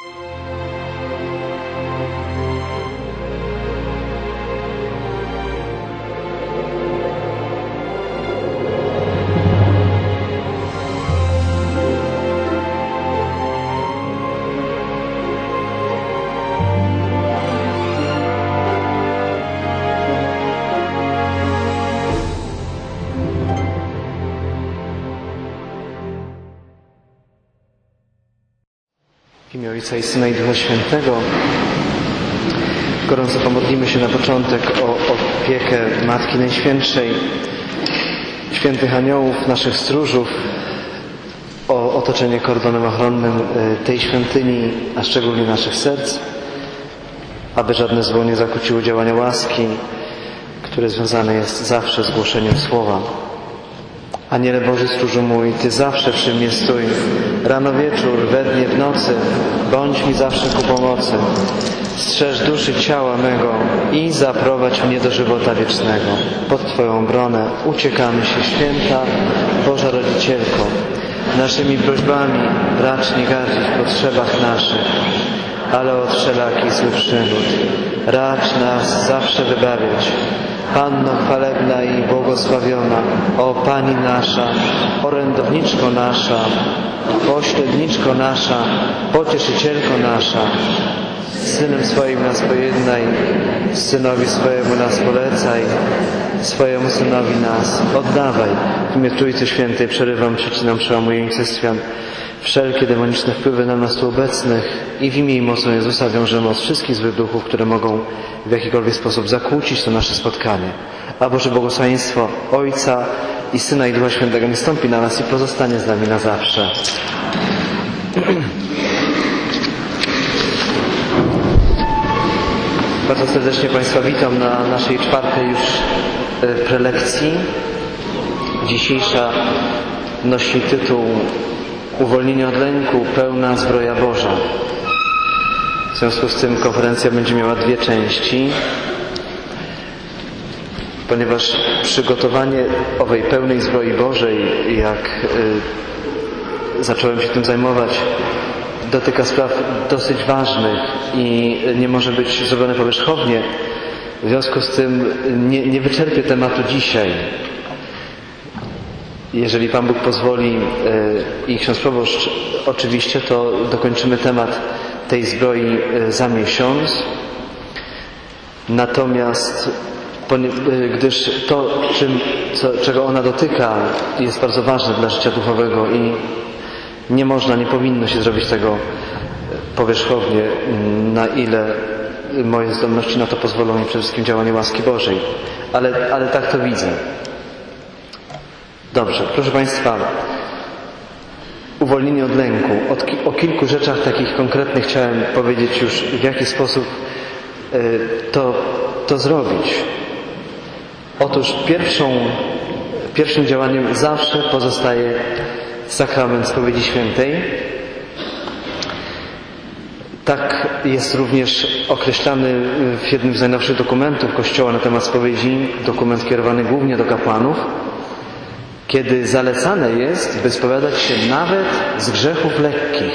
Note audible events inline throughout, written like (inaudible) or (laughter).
W imię Ojca i Syna i Ducha Świętego gorąco pomodlimy się na początek o opiekę Matki Najświętszej, świętych aniołów, naszych stróżów, o otoczenie kordonem ochronnym y, tej świątyni, a szczególnie naszych serc, aby żadne zło nie zakłóciło działania łaski, które związane jest zawsze z głoszeniem Słowa. Aniele Boży stróżu mój, Ty zawsze przy mnie stój, rano wieczór, we dnie, w nocy, bądź mi zawsze ku pomocy. Strzeż duszy ciała mego i zaprowadź mnie do żywota wiecznego. Pod Twoją obronę uciekamy się, święta Boża Rodzicielko. Naszymi prośbami racz nie gardzić w potrzebach naszych, ale od wszelakich złych przygód. Racz nas zawsze wybawiać. Panno chwalebna i błogosławiona, o Pani nasza, orędowniczko nasza, pośredniczko nasza, pocieszycielko nasza, Synem swoim nas pojednaj, Synowi swojemu nas polecaj, swojemu Synowi nas oddawaj. W imię Trójcy Świętej przerywam, przecinam, przełamuję unicestwiam wszelkie demoniczne wpływy na nas tu obecnych i w imię i mocą Jezusa wiążemy od wszystkich złych duchów, które mogą w jakikolwiek sposób zakłócić to nasze spotkanie. A Boże błogosławieństwo Ojca i Syna i Ducha Świętego nie stąpi na nas i pozostanie z nami na zawsze. Bardzo serdecznie Państwa witam na naszej czwartej już e, prelekcji. Dzisiejsza nosi tytuł Uwolnienie od lęku, pełna zbroja Boża. W związku z tym konferencja będzie miała dwie części, ponieważ przygotowanie owej pełnej zbroi Bożej, jak y, zacząłem się tym zajmować, dotyka spraw dosyć ważnych i nie może być zrobione powierzchownie. W związku z tym nie, nie wyczerpię tematu dzisiaj. Jeżeli Pan Bóg pozwoli i ksiądz proboszcz oczywiście, to dokończymy temat tej zbroi za miesiąc. Natomiast gdyż to, czym, co, czego ona dotyka, jest bardzo ważne dla życia duchowego i nie można, nie powinno się zrobić tego powierzchownie, na ile moje zdolności na to pozwolą i przede wszystkim działanie łaski Bożej. Ale, ale tak to widzę. Dobrze, proszę Państwa, uwolnienie od lęku. O kilku rzeczach takich konkretnych chciałem powiedzieć już, w jaki sposób y, to, to zrobić. Otóż pierwszą, pierwszym działaniem zawsze pozostaje sakrament spowiedzi świętej. Tak jest również określany w jednym z najnowszych dokumentów Kościoła na temat spowiedzi, dokument skierowany głównie do kapłanów kiedy zalecane jest, by spowiadać się nawet z grzechów lekkich.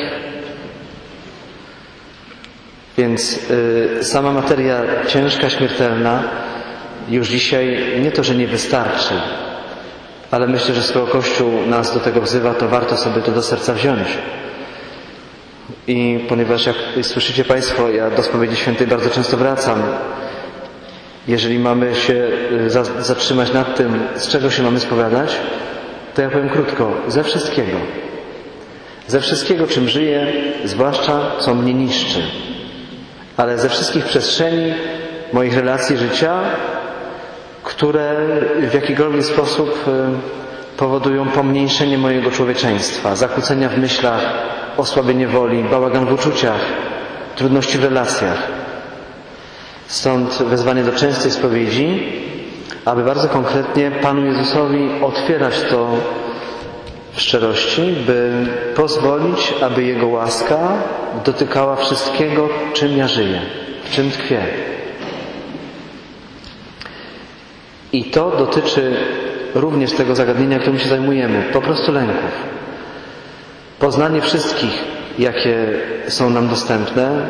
Więc y, sama materia ciężka, śmiertelna już dzisiaj nie to, że nie wystarczy, ale myślę, że skoro Kościół nas do tego wzywa, to warto sobie to do serca wziąć. I ponieważ jak słyszycie Państwo, ja do spowiedzi świętej bardzo często wracam, jeżeli mamy się zatrzymać nad tym, z czego się mamy spowiadać, to ja powiem krótko, ze wszystkiego. Ze wszystkiego, czym żyję, zwłaszcza co mnie niszczy. Ale ze wszystkich przestrzeni moich relacji życia, które w jakikolwiek sposób powodują pomniejszenie mojego człowieczeństwa, zakłócenia w myślach, osłabienie woli, bałagan w uczuciach, trudności w relacjach. Stąd wezwanie do częstej spowiedzi, aby bardzo konkretnie Panu Jezusowi otwierać to w szczerości, by pozwolić, aby Jego łaska dotykała wszystkiego, czym ja żyję, w czym tkwię. I to dotyczy również tego zagadnienia, którym się zajmujemy, po prostu lęków. Poznanie wszystkich jakie są nam dostępne,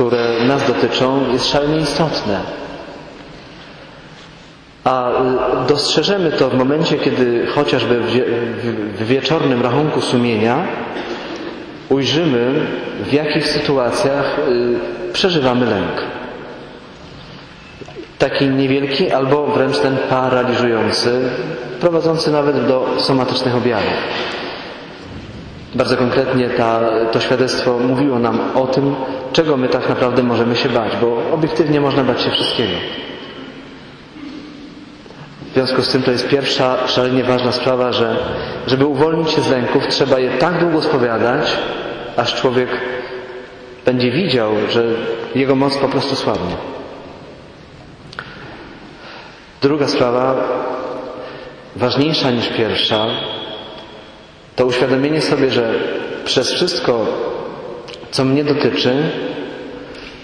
które nas dotyczą, jest szalenie istotne. A y, dostrzeżemy to w momencie, kiedy chociażby w wieczornym rachunku sumienia ujrzymy, w jakich sytuacjach y, przeżywamy lęk. Taki niewielki albo wręcz ten paraliżujący, prowadzący nawet do somatycznych objawów. Bardzo konkretnie ta, to świadectwo mówiło nam o tym, czego my tak naprawdę możemy się bać, bo obiektywnie można bać się wszystkiego. W związku z tym to jest pierwsza szalenie ważna sprawa, że żeby uwolnić się z lęków, trzeba je tak długo spowiadać, aż człowiek będzie widział, że jego moc po prostu słabnie. Druga sprawa, ważniejsza niż pierwsza, to uświadomienie sobie, że przez wszystko, co mnie dotyczy,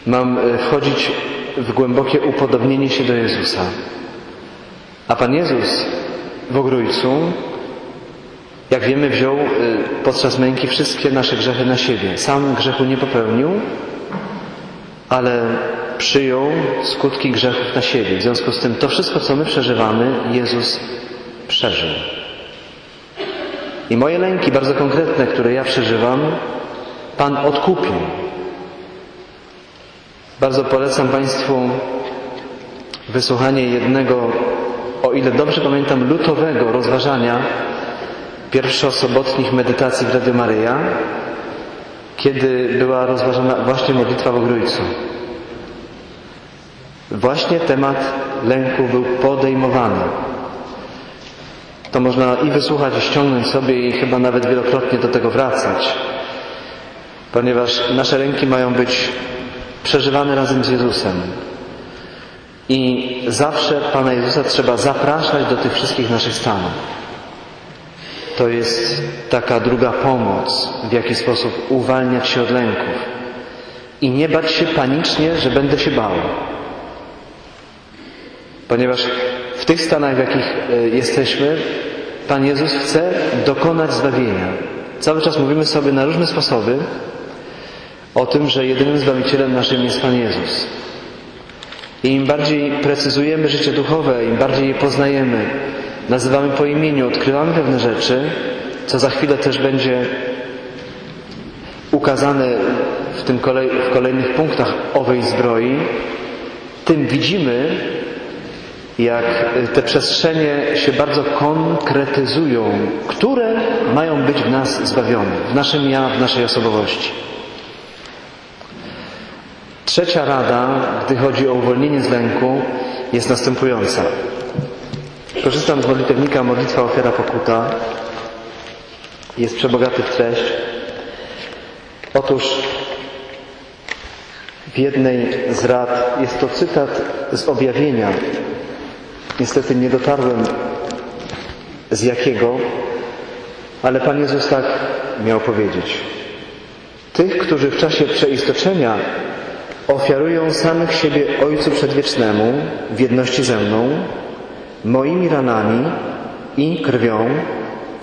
mam e, wchodzić w głębokie upodobnienie się do Jezusa. A Pan Jezus w Ogrójcu, jak wiemy, wziął y, podczas męki wszystkie nasze grzechy na siebie. Sam grzechu nie popełnił, ale przyjął skutki grzechów na siebie. W związku z tym to wszystko, co my przeżywamy, Jezus przeżył. I moje lęki bardzo konkretne, które ja przeżywam, Pan odkupił. Bardzo polecam Państwu wysłuchanie jednego o ile dobrze pamiętam, lutowego rozważania pierwszosobotnich medytacji w Radio Maryja, kiedy była rozważana właśnie modlitwa w Ogrójcu. Właśnie temat lęku był podejmowany. To można i wysłuchać, i ściągnąć sobie, i chyba nawet wielokrotnie do tego wracać, ponieważ nasze lęki mają być przeżywane razem z Jezusem. I zawsze Pana Jezusa trzeba zapraszać do tych wszystkich naszych stanów. To jest taka druga pomoc, w jaki sposób uwalniać się od lęków. I nie bać się panicznie, że będę się bał. Ponieważ tych stanach, w jakich e, jesteśmy, Pan Jezus chce dokonać zbawienia. Cały czas mówimy sobie na różne sposoby o tym, że jedynym Zbawicielem naszym jest Pan Jezus. I im bardziej precyzujemy życie duchowe, im bardziej je poznajemy, nazywamy po imieniu, odkrywamy pewne rzeczy, co za chwilę też będzie ukazane w, tym kolej, w kolejnych punktach owej zbroi, tym widzimy, jak te przestrzenie się bardzo konkretyzują, które mają być w nas zbawione, w naszym ja, w naszej osobowości. Trzecia rada, gdy chodzi o uwolnienie z lęku, jest następująca. Korzystam z modlitewnika Modlitwa Ofiara Pokuta. Jest przebogaty w treść. Otóż w jednej z rad jest to cytat z objawienia. Niestety nie dotarłem z jakiego, ale Pan Jezus tak miał powiedzieć. Tych, którzy w czasie przeistoczenia ofiarują samych siebie Ojcu Przedwiecznemu w jedności ze mną, moimi ranami i krwią,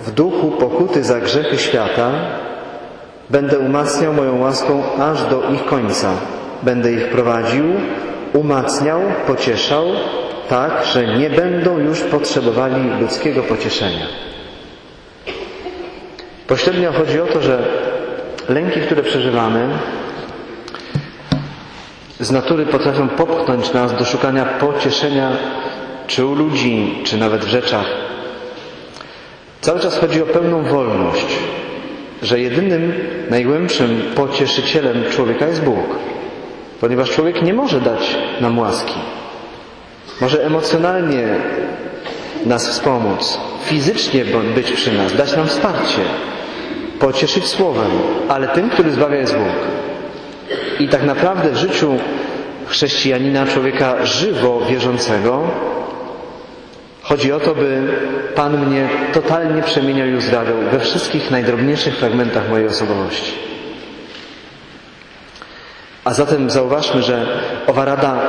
w duchu pokuty za grzechy świata, będę umacniał moją łaską aż do ich końca. Będę ich prowadził, umacniał, pocieszał, tak, że nie będą już potrzebowali ludzkiego pocieszenia. Pośrednio chodzi o to, że lęki, które przeżywamy, z natury potrafią popchnąć nas do szukania pocieszenia czy u ludzi, czy nawet w rzeczach. Cały czas chodzi o pełną wolność, że jedynym, najgłębszym pocieszycielem człowieka jest Bóg, ponieważ człowiek nie może dać nam łaski. Może emocjonalnie nas wspomóc, fizycznie być przy nas, dać nam wsparcie, pocieszyć słowem, ale tym, który zbawia jest Bóg. I tak naprawdę w życiu chrześcijanina, człowieka żywo wierzącego, chodzi o to, by Pan mnie totalnie przemieniał i uzdrawiał we wszystkich najdrobniejszych fragmentach mojej osobowości. A zatem zauważmy, że owa rada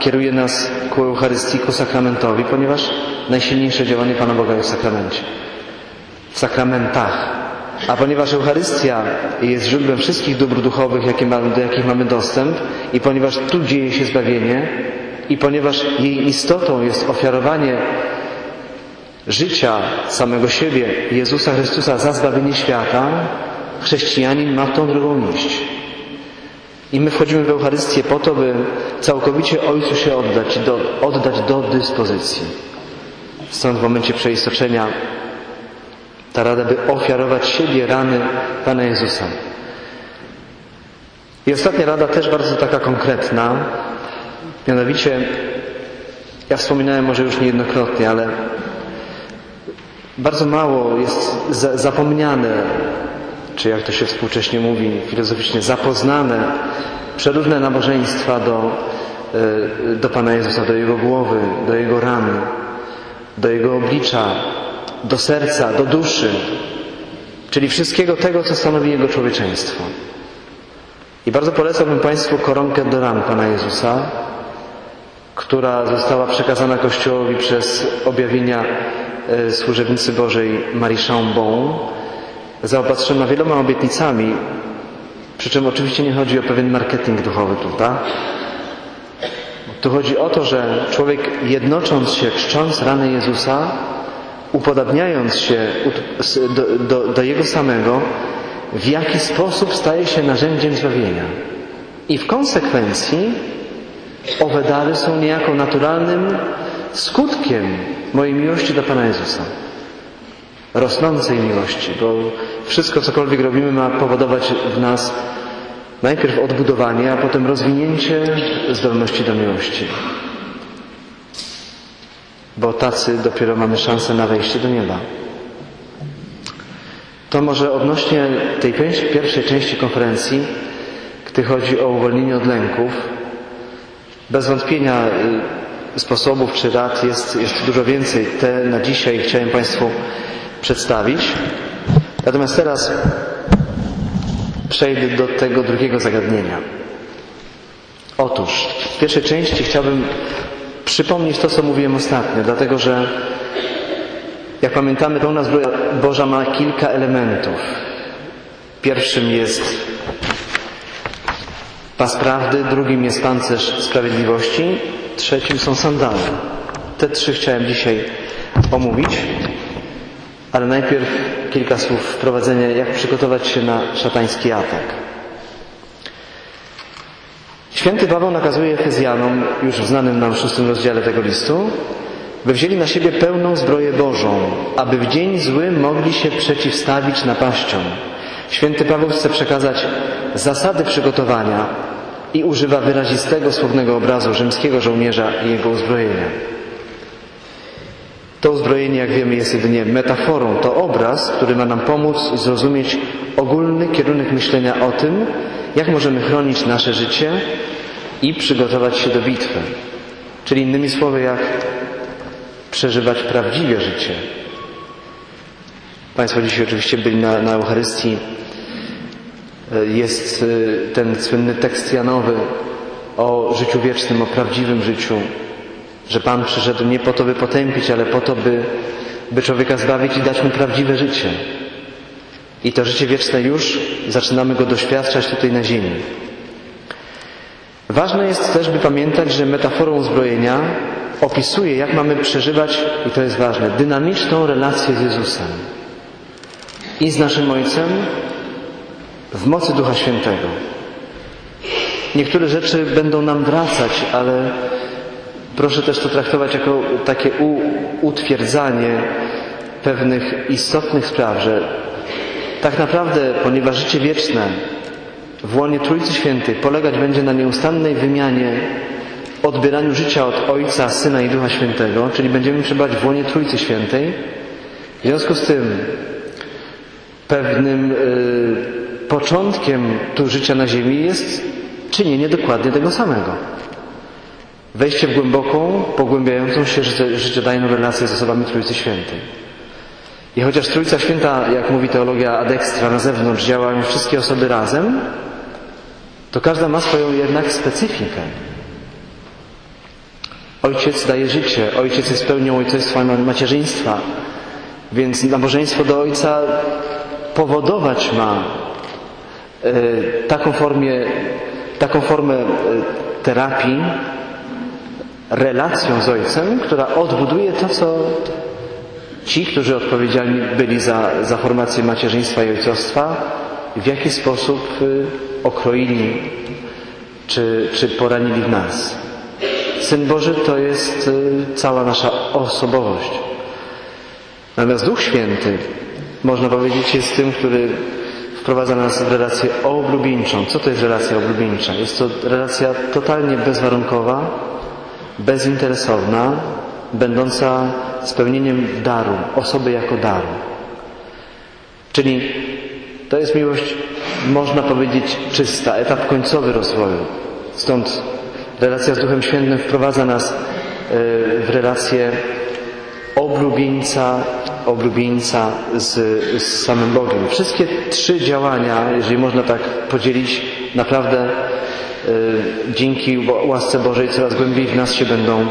kieruje nas ku Eucharystii, ku sakramentowi, ponieważ najsilniejsze działanie Pana Boga jest w sakramencie. W sakramentach. A ponieważ Eucharystia jest źródłem wszystkich dóbr duchowych, jakie mamy, do jakich mamy dostęp, i ponieważ tu dzieje się zbawienie, i ponieważ jej istotą jest ofiarowanie życia samego siebie, Jezusa Chrystusa za zbawienie świata, chrześcijanin ma tą drogą iść. I my wchodzimy w Eucharystię po to, by całkowicie Ojcu się oddać, do, oddać do dyspozycji. Stąd w momencie przeistoczenia ta rada, by ofiarować siebie, rany Pana Jezusa. I ostatnia rada też bardzo taka konkretna, mianowicie, ja wspominałem może już niejednokrotnie, ale bardzo mało jest zapomniane, czy jak to się współcześnie mówi filozoficznie, zapoznane przeróżne nabożeństwa do, e, do Pana Jezusa, do Jego głowy, do Jego rany, do Jego oblicza, do serca, do duszy, czyli wszystkiego tego, co stanowi Jego człowieczeństwo. I bardzo polecałbym Państwu koronkę do ran Pana Jezusa, która została przekazana Kościołowi przez objawienia e, służebnicy Bożej Marie Chambon, zaopatrzona wieloma obietnicami, przy czym oczywiście nie chodzi o pewien marketing duchowy, prawda? Tu chodzi o to, że człowiek jednocząc się, czcząc rany Jezusa, upodabniając się do, do, do Jego samego, w jaki sposób staje się narzędziem zbawienia. I w konsekwencji owe dary są niejako naturalnym skutkiem mojej miłości do Pana Jezusa. Rosnącej miłości, bo wszystko, cokolwiek robimy, ma powodować w nas najpierw odbudowanie, a potem rozwinięcie zdolności do miłości. Bo tacy dopiero mamy szansę na wejście do nieba. To może odnośnie tej pierwszej części konferencji, gdy chodzi o uwolnienie od lęków, bez wątpienia y, sposobów czy rad jest, jest dużo więcej. Te na dzisiaj chciałem Państwu przedstawić. Natomiast teraz przejdę do tego drugiego zagadnienia. Otóż w pierwszej części chciałbym przypomnieć to, co mówiłem ostatnio, dlatego że jak pamiętamy, pełna zbroja Boża ma kilka elementów. Pierwszym jest pas prawdy, drugim jest pancerz sprawiedliwości, trzecim są sandały. Te trzy chciałem dzisiaj omówić, ale najpierw kilka słów wprowadzenia, jak przygotować się na szatański atak. Święty Paweł nakazuje Efezjanom, już w znanym nam szóstym rozdziale tego listu, by wzięli na siebie pełną zbroję Bożą, aby w dzień zły mogli się przeciwstawić napaściom. Święty Paweł chce przekazać zasady przygotowania i używa wyrazistego słownego obrazu rzymskiego żołnierza i jego uzbrojenia. To uzbrojenie, jak wiemy, jest jedynie metaforą. To obraz, który ma nam pomóc zrozumieć ogólny kierunek myślenia o tym, jak możemy chronić nasze życie i przygotować się do bitwy. Czyli innymi słowy, jak przeżywać prawdziwie życie. Państwo dzisiaj oczywiście byli na, na Eucharystii. Jest y, ten słynny tekst Janowy o życiu wiecznym, o prawdziwym życiu, że Pan przyszedł nie po to, by potępić, ale po to, by, by człowieka zbawić i dać mu prawdziwe życie. I to życie wieczne już zaczynamy go doświadczać tutaj na ziemi. Ważne jest też, by pamiętać, że metaforą uzbrojenia opisuje, jak mamy przeżywać, i to jest ważne, dynamiczną relację z Jezusem i z naszym Ojcem w mocy Ducha Świętego. Niektóre rzeczy będą nam wracać, ale proszę też to traktować jako takie utwierdzanie pewnych istotnych spraw, że tak naprawdę, ponieważ życie wieczne w łonie Trójcy Świętej polegać będzie na nieustannej wymianie odbieraniu życia od Ojca, Syna i Ducha Świętego, czyli będziemy przebywać w łonie Trójcy Świętej. W związku z tym pewnym y, początkiem tu życia na ziemi jest czynienie dokładnie tego samego. Wejście w głęboką, pogłębiającą się życiodajną relację z osobami Trójcy Świętej. I chociaż Trójca Święta, jak mówi teologia ad extra, na zewnątrz działają wszystkie osoby razem, to każda ma swoją jednak specyfikę. Ojciec daje życie, ojciec jest pełnią ojcostwa macierzyństwa, więc nabożeństwo do ojca powodować ma e, taką, formie, taką formę e, terapii, relacją z Ojcem, która odbuduje to, co ci, którzy odpowiedzialni byli za, za formację macierzyństwa i ojcostwa, w jaki sposób y, okroili czy, czy poranili w nas. Syn Boży to jest y, cała nasza osobowość. Natomiast Duch Święty, można powiedzieć, jest tym, który wprowadza nas w relację oblubieńczą. Co to jest relacja oblubieńcza? Jest to relacja totalnie bezwarunkowa, bezinteresowna, będąca spełnieniem daru, osoby jako daru. Czyli to jest miłość, można powiedzieć, czysta, etap końcowy rozwoju. Stąd relacja z Duchem Świętym wprowadza nas e, w relację oblubieńca, oblubieńca z, z samym Bogiem. Wszystkie trzy działania, jeżeli można tak podzielić, naprawdę dzięki łasce Bożej coraz głębiej w nas się będą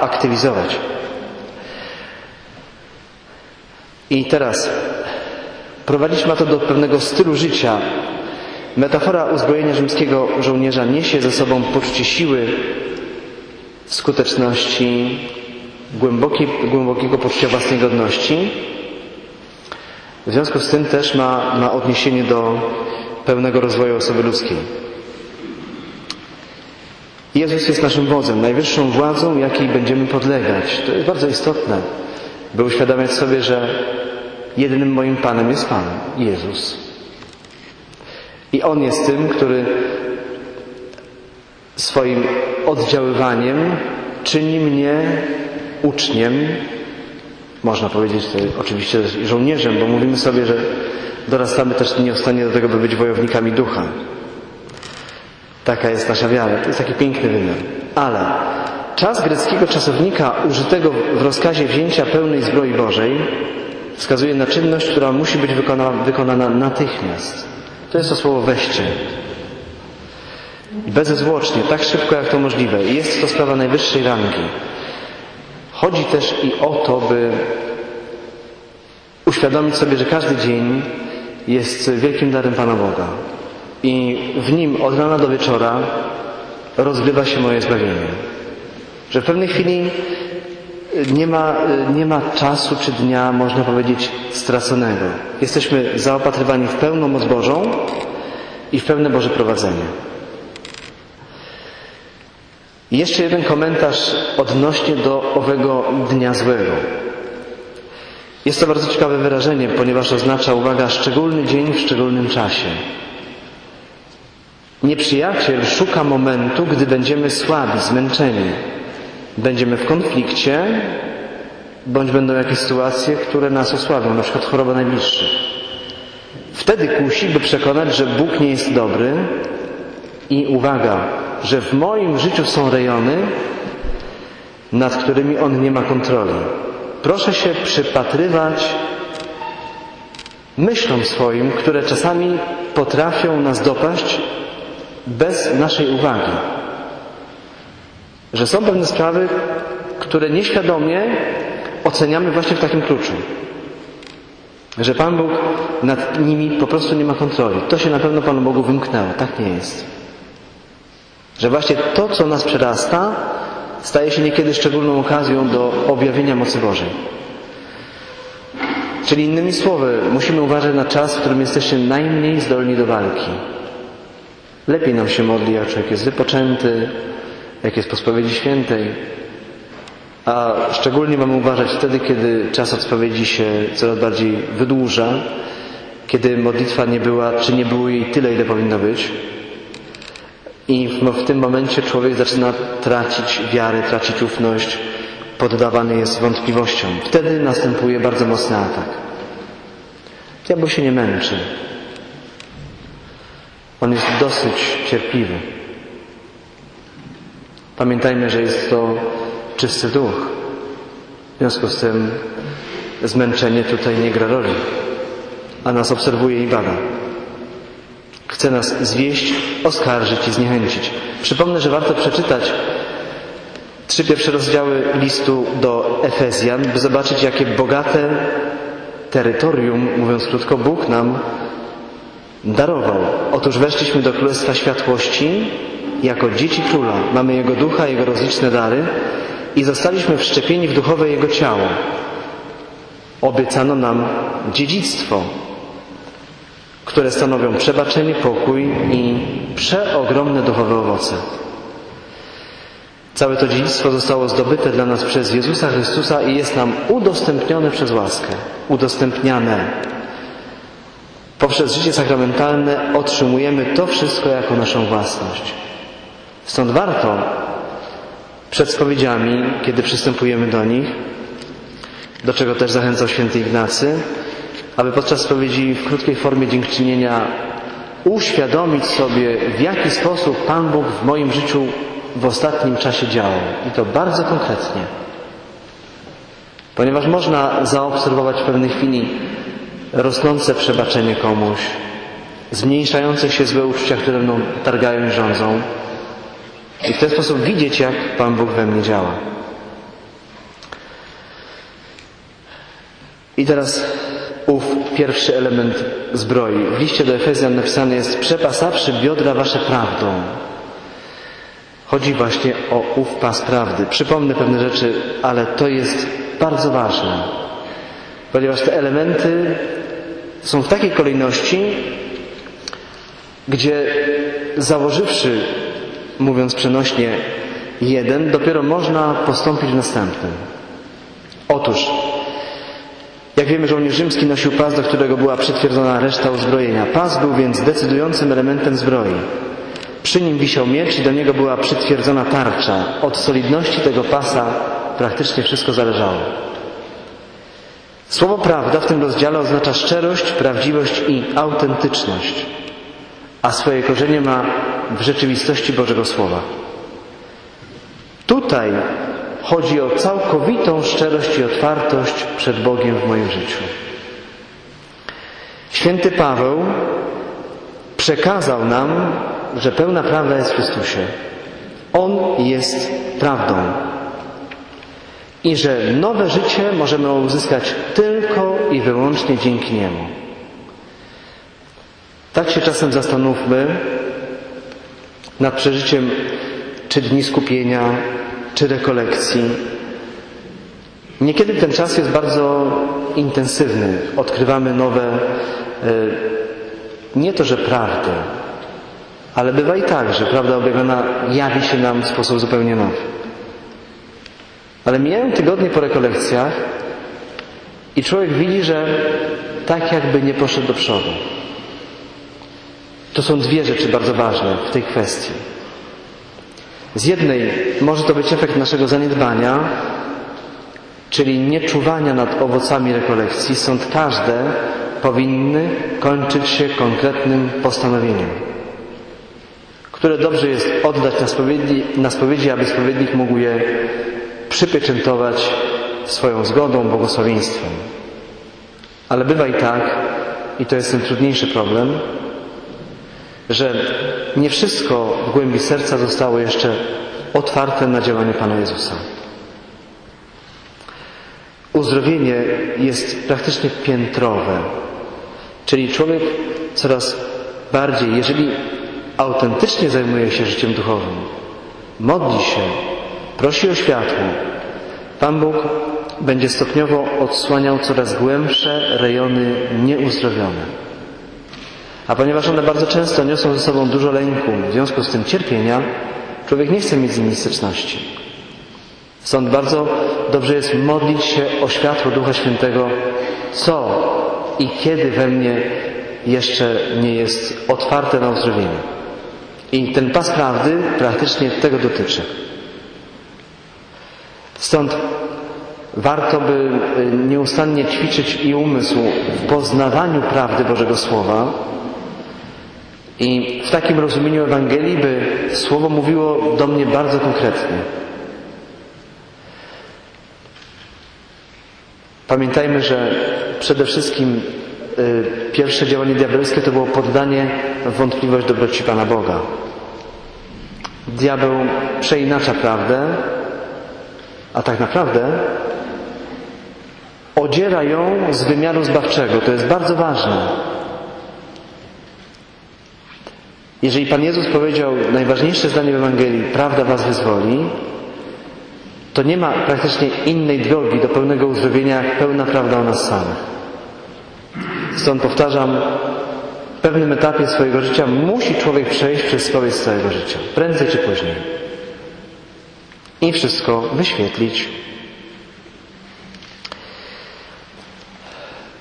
aktywizować. I teraz prowadzić ma to do pewnego stylu życia. Metafora uzbrojenia rzymskiego żołnierza niesie ze sobą poczucie siły, skuteczności, głębokiego poczucia własnej godności. W związku z tym też ma, ma odniesienie do pełnego rozwoju osoby ludzkiej. Jezus jest naszym wodzem, najwyższą władzą, jakiej będziemy podlegać. To jest bardzo istotne, by uświadamiać sobie, że jedynym moim Panem jest Pan, Jezus. I On jest tym, który swoim oddziaływaniem czyni mnie uczniem, można powiedzieć tutaj oczywiście żołnierzem, bo mówimy sobie, że dorastamy też nieustannie do tego, by być wojownikami ducha. Taka jest nasza wiara. To jest taki piękny wymiar. Ale czas greckiego czasownika użytego w rozkazie wzięcia pełnej zbroi Bożej wskazuje na czynność, która musi być wykonana, wykonana natychmiast. To jest to słowo weźcie. Bezzwłocznie, tak szybko jak to możliwe. Jest to sprawa najwyższej rangi. Chodzi też i o to, by uświadomić sobie, że każdy dzień jest wielkim darem Pana Boga i w nim od rana do wieczora rozgrywa się moje zbawienie. Że w pewnej chwili nie ma, nie ma czasu czy dnia, można powiedzieć, straconego. Jesteśmy zaopatrywani w pełną moc Bożą i w pełne Boże prowadzenie. I jeszcze jeden komentarz odnośnie do owego dnia złego. Jest to bardzo ciekawe wyrażenie, ponieważ oznacza, uwaga, szczególny dzień w szczególnym czasie. Nieprzyjaciel szuka momentu, gdy będziemy słabi, zmęczeni. Będziemy w konflikcie, bądź będą jakieś sytuacje, które nas osłabią, na przykład choroba najbliższych. Wtedy kusi, by przekonać, że Bóg nie jest dobry i uwaga, że w moim życiu są rejony, nad którymi On nie ma kontroli. Proszę się przypatrywać myślom swoim, które czasami potrafią nas dopaść bez naszej uwagi. Że są pewne sprawy, które nieświadomie oceniamy właśnie w takim kluczu. Że Pan Bóg nad nimi po prostu nie ma kontroli. To się na pewno Panu Bogu wymknęło. Tak nie jest. Że właśnie to, co nas przerasta, staje się niekiedy szczególną okazją do objawienia mocy Bożej. Czyli innymi słowy, musimy uważać na czas, w którym jesteście najmniej zdolni do walki. Lepiej nam się modli, jak człowiek jest wypoczęty, jak jest po spowiedzi świętej. A szczególnie mamy uważać wtedy, kiedy czas od spowiedzi się coraz bardziej wydłuża, kiedy modlitwa nie była, czy nie było jej tyle, ile powinno być. I w, w tym momencie człowiek zaczyna tracić wiarę, tracić ufność, poddawany jest wątpliwościom. Wtedy następuje bardzo mocny atak. Diabeł się nie męczy. On jest dosyć cierpliwy. Pamiętajmy, że jest to czysty duch. W związku z tym zmęczenie tutaj nie gra roli, a nas obserwuje i bada. Chce nas zwieść, oskarżyć i zniechęcić. Przypomnę, że warto przeczytać trzy pierwsze rozdziały listu do Efezjan, by zobaczyć, jakie bogate terytorium, mówiąc krótko, Bóg nam darował. Otóż weszliśmy do Królestwa Światłości jako dzieci Króla. Mamy Jego ducha, Jego rozliczne dary i zostaliśmy wszczepieni w duchowe Jego ciało. Obiecano nam dziedzictwo, które stanowią przebaczenie, pokój i przeogromne duchowe owoce. Całe to dziedzictwo zostało zdobyte dla nas przez Jezusa Chrystusa i jest nam udostępnione przez łaskę. Udostępniane. Poprzez życie sakramentalne otrzymujemy to wszystko jako naszą własność. Stąd warto przed spowiedziami, kiedy przystępujemy do nich, do czego też zachęcał święty Ignacy, aby podczas spowiedzi w krótkiej formie dziękczynienia uświadomić sobie, w jaki sposób Pan Bóg w moim życiu w ostatnim czasie działał. I to bardzo konkretnie. Ponieważ można zaobserwować w pewnej chwili rosnące przebaczenie komuś, zmniejszające się złe uczucia, które mną targają i rządzą. I w ten sposób widzieć, jak Pan Bóg we mnie działa. I teraz ów pierwszy element zbroi. W liście do Efezjan napisane jest przepasawszy biodra wasze prawdą. Chodzi właśnie o ów pas prawdy. Przypomnę pewne rzeczy, ale to jest bardzo ważne, ponieważ te elementy są w takiej kolejności, gdzie założywszy, mówiąc przenośnie, jeden, dopiero można postąpić w następnym. Otóż, jak wiemy, żołnierz rzymski nosił pas, do którego była przytwierdzona reszta uzbrojenia. Pas był więc decydującym elementem zbroi. Przy nim wisiał miecz i do niego była przytwierdzona tarcza. Od solidności tego pasa praktycznie wszystko zależało. Słowo prawda w tym rozdziale oznacza szczerość, prawdziwość i autentyczność, a swoje korzenie ma w rzeczywistości Bożego Słowa. Tutaj chodzi o całkowitą szczerość i otwartość przed Bogiem w moim życiu. Święty Paweł przekazał nam że pełna prawda jest w Chrystusie. On jest prawdą. I że nowe życie możemy uzyskać tylko i wyłącznie dzięki Niemu. Tak się czasem zastanówmy nad przeżyciem czy dni skupienia, czy rekolekcji. Niekiedy ten czas jest bardzo intensywny. Odkrywamy nowe, e, nie to, że prawdy, ale bywa i tak, że prawda objawiona jawi się nam w sposób zupełnie nowy. Ale mijają tygodnie po rekolekcjach i człowiek widzi, że tak jakby nie poszedł do przodu. To są dwie rzeczy bardzo ważne w tej kwestii. Z jednej może to być efekt naszego zaniedbania, czyli nieczuwania nad owocami rekolekcji, stąd każde powinny kończyć się konkretnym postanowieniem które dobrze jest oddać na spowiedzi, na spowiedzi, aby spowiednik mógł je przypieczętować swoją zgodą, błogosławieństwem. Ale bywa i tak, i to jest ten trudniejszy problem, że nie wszystko w głębi serca zostało jeszcze otwarte na działanie Pana Jezusa. Uzdrowienie jest praktycznie piętrowe, czyli człowiek coraz bardziej, jeżeli autentycznie zajmuje się życiem duchowym, modli się, prosi o światło, Pan Bóg będzie stopniowo odsłaniał coraz głębsze rejony nieuzdrowione. A ponieważ one bardzo często niosą ze sobą dużo lęku, w związku z tym cierpienia, człowiek nie chce mieć z nimi styczności. Stąd bardzo dobrze jest modlić się o światło Ducha Świętego, co i kiedy we mnie jeszcze nie jest otwarte na uzdrowienie. I ten pas prawdy praktycznie tego dotyczy. Stąd warto by y, nieustannie ćwiczyć i umysł w poznawaniu prawdy Bożego Słowa i w takim rozumieniu Ewangelii, by Słowo mówiło do mnie bardzo konkretnie. Pamiętajmy, że przede wszystkim Y, pierwsze działanie diabelskie to było poddanie wątpliwość dobroci Pana Boga. Diabeł przeinacza prawdę, a tak naprawdę odziera ją z wymiaru zbawczego. To jest bardzo ważne. Jeżeli Pan Jezus powiedział najważniejsze zdanie w Ewangelii, prawda was wyzwoli, to nie ma praktycznie innej drogi do pełnego uzdrowienia, jak pełna prawda o nas samych. Stąd powtarzam, w pewnym etapie swojego życia musi człowiek przejść przez spowiedź całego życia, prędzej czy później. I wszystko wyświetlić.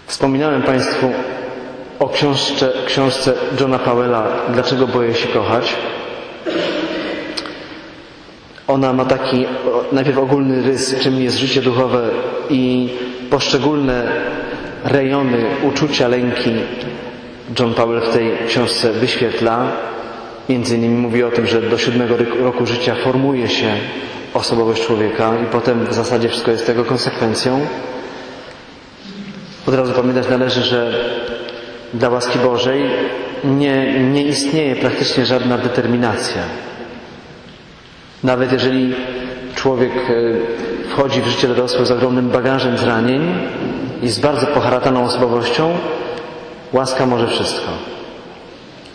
Wspominałem Państwu o książce, książce Johna Powella Dlaczego boję się kochać. Ona ma taki najpierw ogólny rys, czym jest życie duchowe i poszczególne rejony uczucia, lęki John Powell w tej książce wyświetla. Między innymi mówi o tym, że do siódmego roku życia formuje się osobowość człowieka i potem w zasadzie wszystko jest tego konsekwencją. Od razu pamiętać należy, że dla łaski Bożej nie, nie istnieje praktycznie żadna determinacja. Nawet jeżeli człowiek e, wchodzi w życie dorosłe z ogromnym bagażem zranień i z bardzo poharataną osobowością, łaska może wszystko.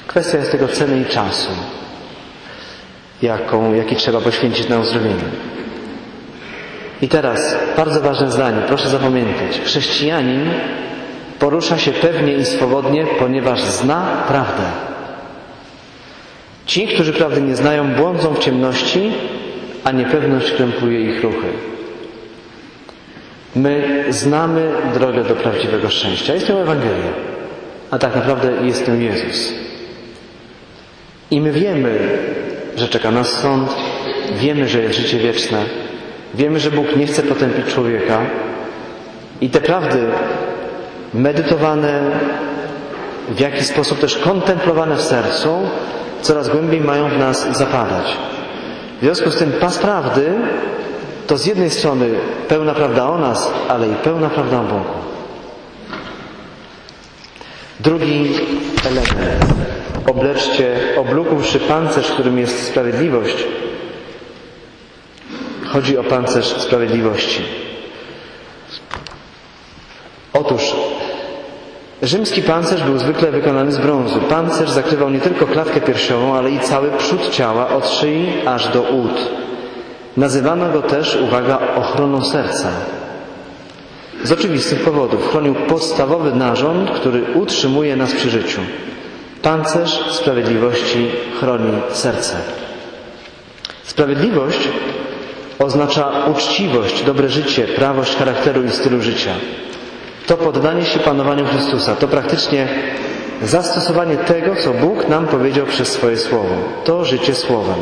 Kwestia jest tego ceny i czasu, jaką, jaki trzeba poświęcić na uzdrowienie. I teraz bardzo ważne zdanie, proszę zapamiętać. Chrześcijanin porusza się pewnie i swobodnie, ponieważ zna prawdę. Ci, którzy prawdy nie znają, błądzą w ciemności, a niepewność krępuje ich ruchy. My znamy drogę do prawdziwego szczęścia. Jest nią Ewangelia, a tak naprawdę jest nią Jezus. I my wiemy, że czeka nas sąd, wiemy, że jest życie wieczne, wiemy, że Bóg nie chce potępić człowieka i te prawdy medytowane, w jakiś sposób też kontemplowane w sercu, coraz głębiej mają w nas zapadać. W związku z tym pas prawdy to z jednej strony pełna prawda o nas, ale i pełna prawda o Bogu. Drugi element. Obleczcie, oblukłszy pancerz, którym jest sprawiedliwość. Chodzi o pancerz sprawiedliwości. Otóż rzymski pancerz był zwykle wykonany z brązu. Pancerz zakrywał nie tylko klatkę piersiową, ale i cały przód ciała od szyi aż do ud. Nazywano go też, uwaga, ochroną serca. Z oczywistych powodów chronił podstawowy narząd, który utrzymuje nas przy życiu. Pancerz sprawiedliwości chroni serce. Sprawiedliwość oznacza uczciwość, dobre życie, prawość charakteru i stylu życia. To poddanie się panowaniu Chrystusa, to praktycznie zastosowanie tego, co Bóg nam powiedział przez swoje słowo. To życie słowem.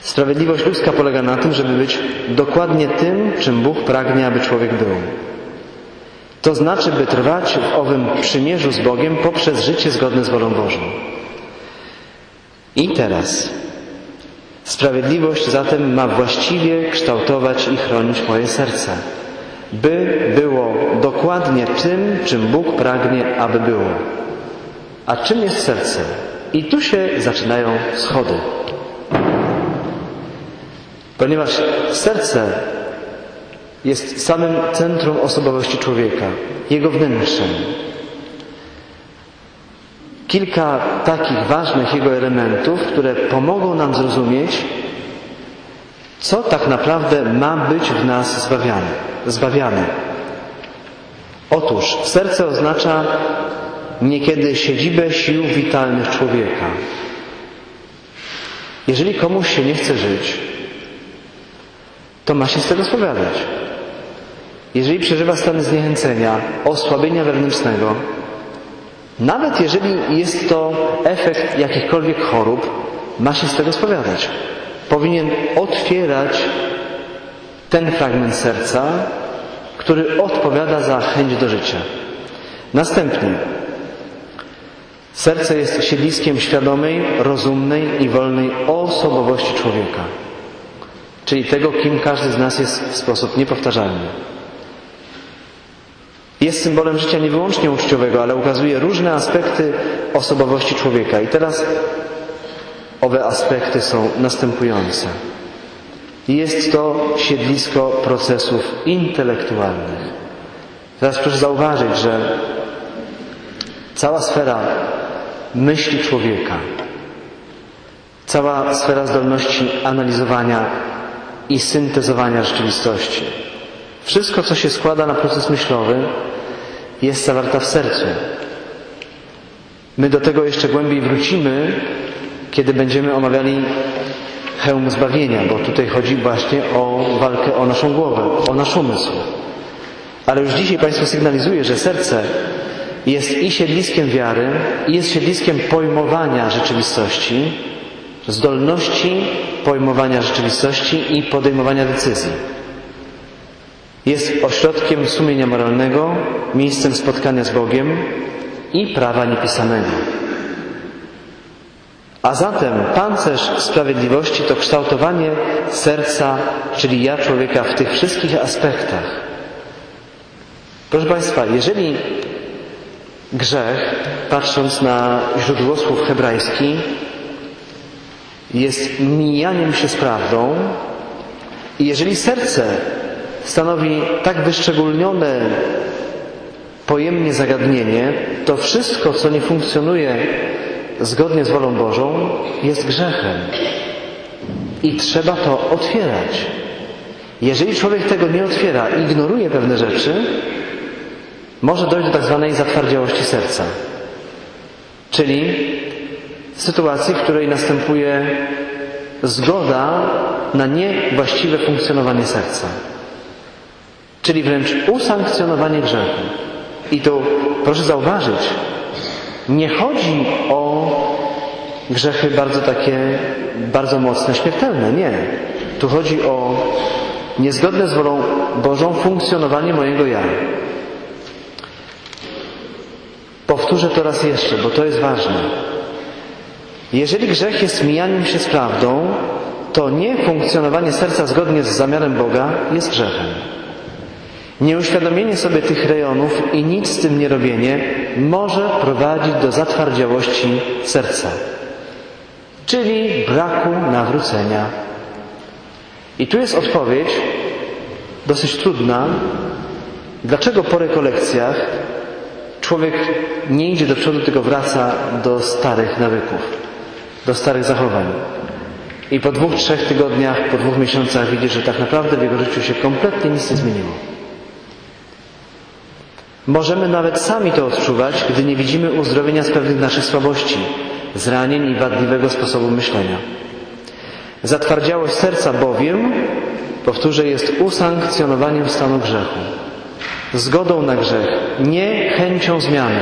Sprawiedliwość ludzka polega na tym, żeby być dokładnie tym, czym Bóg pragnie, aby człowiek był. To znaczy, by trwać w owym przymierzu z Bogiem poprzez życie zgodne z wolą Bożą. I teraz. Sprawiedliwość zatem ma właściwie kształtować i chronić moje serce, by było dokładnie tym, czym Bóg pragnie, aby było. A czym jest serce? I tu się zaczynają schody. Ponieważ serce jest samym centrum osobowości człowieka, jego wnętrzem. Kilka takich ważnych jego elementów, które pomogą nam zrozumieć, co tak naprawdę ma być w nas zbawiane. zbawiane. Otóż serce oznacza niekiedy siedzibę sił witalnych człowieka. Jeżeli komuś się nie chce żyć, to ma się z tego spowiadać. Jeżeli przeżywa stany zniechęcenia, osłabienia wewnętrznego, nawet jeżeli jest to efekt jakichkolwiek chorób, ma się z tego spowiadać. Powinien otwierać ten fragment serca, który odpowiada za chęć do życia. Następnie, serce jest siedliskiem świadomej, rozumnej i wolnej osobowości człowieka czyli tego, kim każdy z nas jest w sposób niepowtarzalny. Jest symbolem życia nie wyłącznie uczciowego, ale ukazuje różne aspekty osobowości człowieka. I teraz owe aspekty są następujące. Jest to siedlisko procesów intelektualnych. Teraz proszę zauważyć, że cała sfera myśli człowieka, cała sfera zdolności analizowania i syntezowania rzeczywistości, wszystko, co się składa na proces myślowy, jest zawarta w sercu. My do tego jeszcze głębiej wrócimy, kiedy będziemy omawiali hełm zbawienia, bo tutaj chodzi właśnie o walkę o naszą głowę, o nasz umysł. Ale już dzisiaj Państwu sygnalizuję, że serce jest i siedliskiem wiary, i jest siedliskiem pojmowania rzeczywistości, zdolności pojmowania rzeczywistości i podejmowania decyzji. Jest ośrodkiem sumienia moralnego, miejscem spotkania z Bogiem i prawa niepisanego. A zatem pancerz sprawiedliwości to kształtowanie serca, czyli ja człowieka w tych wszystkich aspektach. Proszę Państwa, jeżeli grzech, patrząc na źródło słów hebrajski, jest mijaniem się z prawdą i jeżeli serce stanowi tak wyszczególnione pojemnie zagadnienie, to wszystko, co nie funkcjonuje zgodnie z wolą Bożą, jest grzechem. I trzeba to otwierać. Jeżeli człowiek tego nie otwiera, ignoruje pewne rzeczy, może dojść do tak zwanej zatwardziałości serca. Czyli sytuacji, w której następuje zgoda na niewłaściwe funkcjonowanie serca. Czyli wręcz usankcjonowanie grzechu. I tu proszę zauważyć, nie chodzi o grzechy bardzo takie, bardzo mocne, śmiertelne. Nie. Tu chodzi o niezgodne z wolą Bożą funkcjonowanie mojego ja. Powtórzę to raz jeszcze, bo to jest ważne. Jeżeli grzech jest mijaniem się z prawdą, to nie funkcjonowanie serca zgodnie z zamiarem Boga jest grzechem. Nieuświadomienie sobie tych rejonów i nic z tym nie robienie może prowadzić do zatwardziałości serca, czyli braku nawrócenia. I tu jest odpowiedź dosyć trudna, dlaczego po rekolekcjach człowiek nie idzie do przodu, tylko wraca do starych nawyków, do starych zachowań. I po dwóch, trzech tygodniach, po dwóch miesiącach widzi, że tak naprawdę w jego życiu się kompletnie nic nie zmieniło. Możemy nawet sami to odczuwać, gdy nie widzimy uzdrowienia z pewnych naszych słabości, zranień i wadliwego sposobu myślenia. Zatwardziałość serca bowiem, powtórzę, jest usankcjonowaniem stanu grzechu zgodą na grzech, nie chęcią zmiany,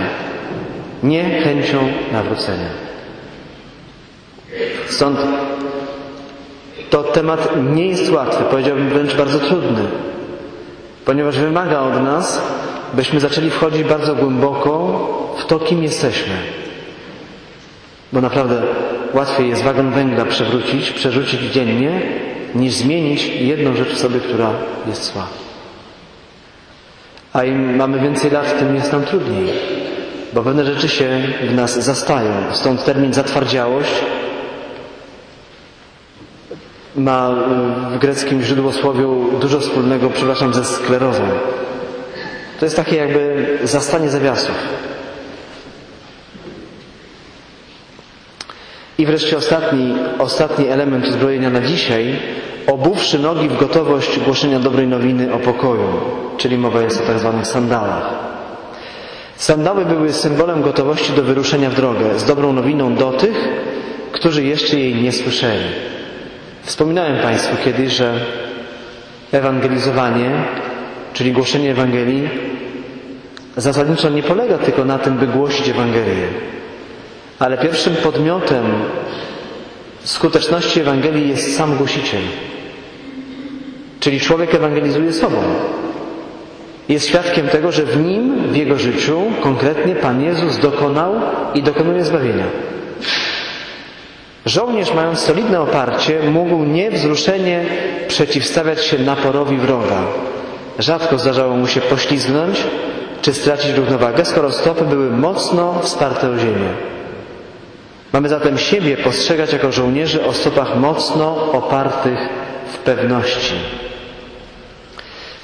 nie chęcią nawrócenia. Stąd to temat nie jest łatwy, powiedziałbym wręcz bardzo trudny, ponieważ wymaga od nas, byśmy zaczęli wchodzić bardzo głęboko w to, kim jesteśmy. Bo naprawdę łatwiej jest wagon węgla przewrócić, przerzucić dziennie, niż zmienić jedną rzecz w sobie, która jest słaba. A im mamy więcej lat, tym jest nam trudniej, bo pewne rzeczy się w nas zastają. Stąd termin zatwardziałość ma w greckim źródłosłowiu dużo wspólnego, przepraszam, ze sklerozą. To jest takie jakby zastanie zawiasów. I wreszcie ostatni, ostatni element uzbrojenia na dzisiaj obuwszy nogi w gotowość głoszenia dobrej nowiny o pokoju, czyli mowa jest o tak zwanych sandałach. Sandały były symbolem gotowości do wyruszenia w drogę z dobrą nowiną do tych, którzy jeszcze jej nie słyszeli. Wspominałem Państwu kiedyś, że ewangelizowanie, czyli głoszenie Ewangelii, zasadniczo nie polega tylko na tym, by głosić Ewangelię, ale pierwszym podmiotem skuteczności Ewangelii jest sam głosiciel. Czyli człowiek ewangelizuje sobą. Jest świadkiem tego, że w nim, w jego życiu, konkretnie Pan Jezus dokonał i dokonuje zbawienia. Żołnierz, mając solidne oparcie, mógł niewzruszenie przeciwstawiać się naporowi wroga. Rzadko zdarzało mu się poślizgnąć czy stracić równowagę, skoro stopy były mocno wsparte o ziemię. Mamy zatem siebie postrzegać jako żołnierzy o stopach mocno opartych w pewności.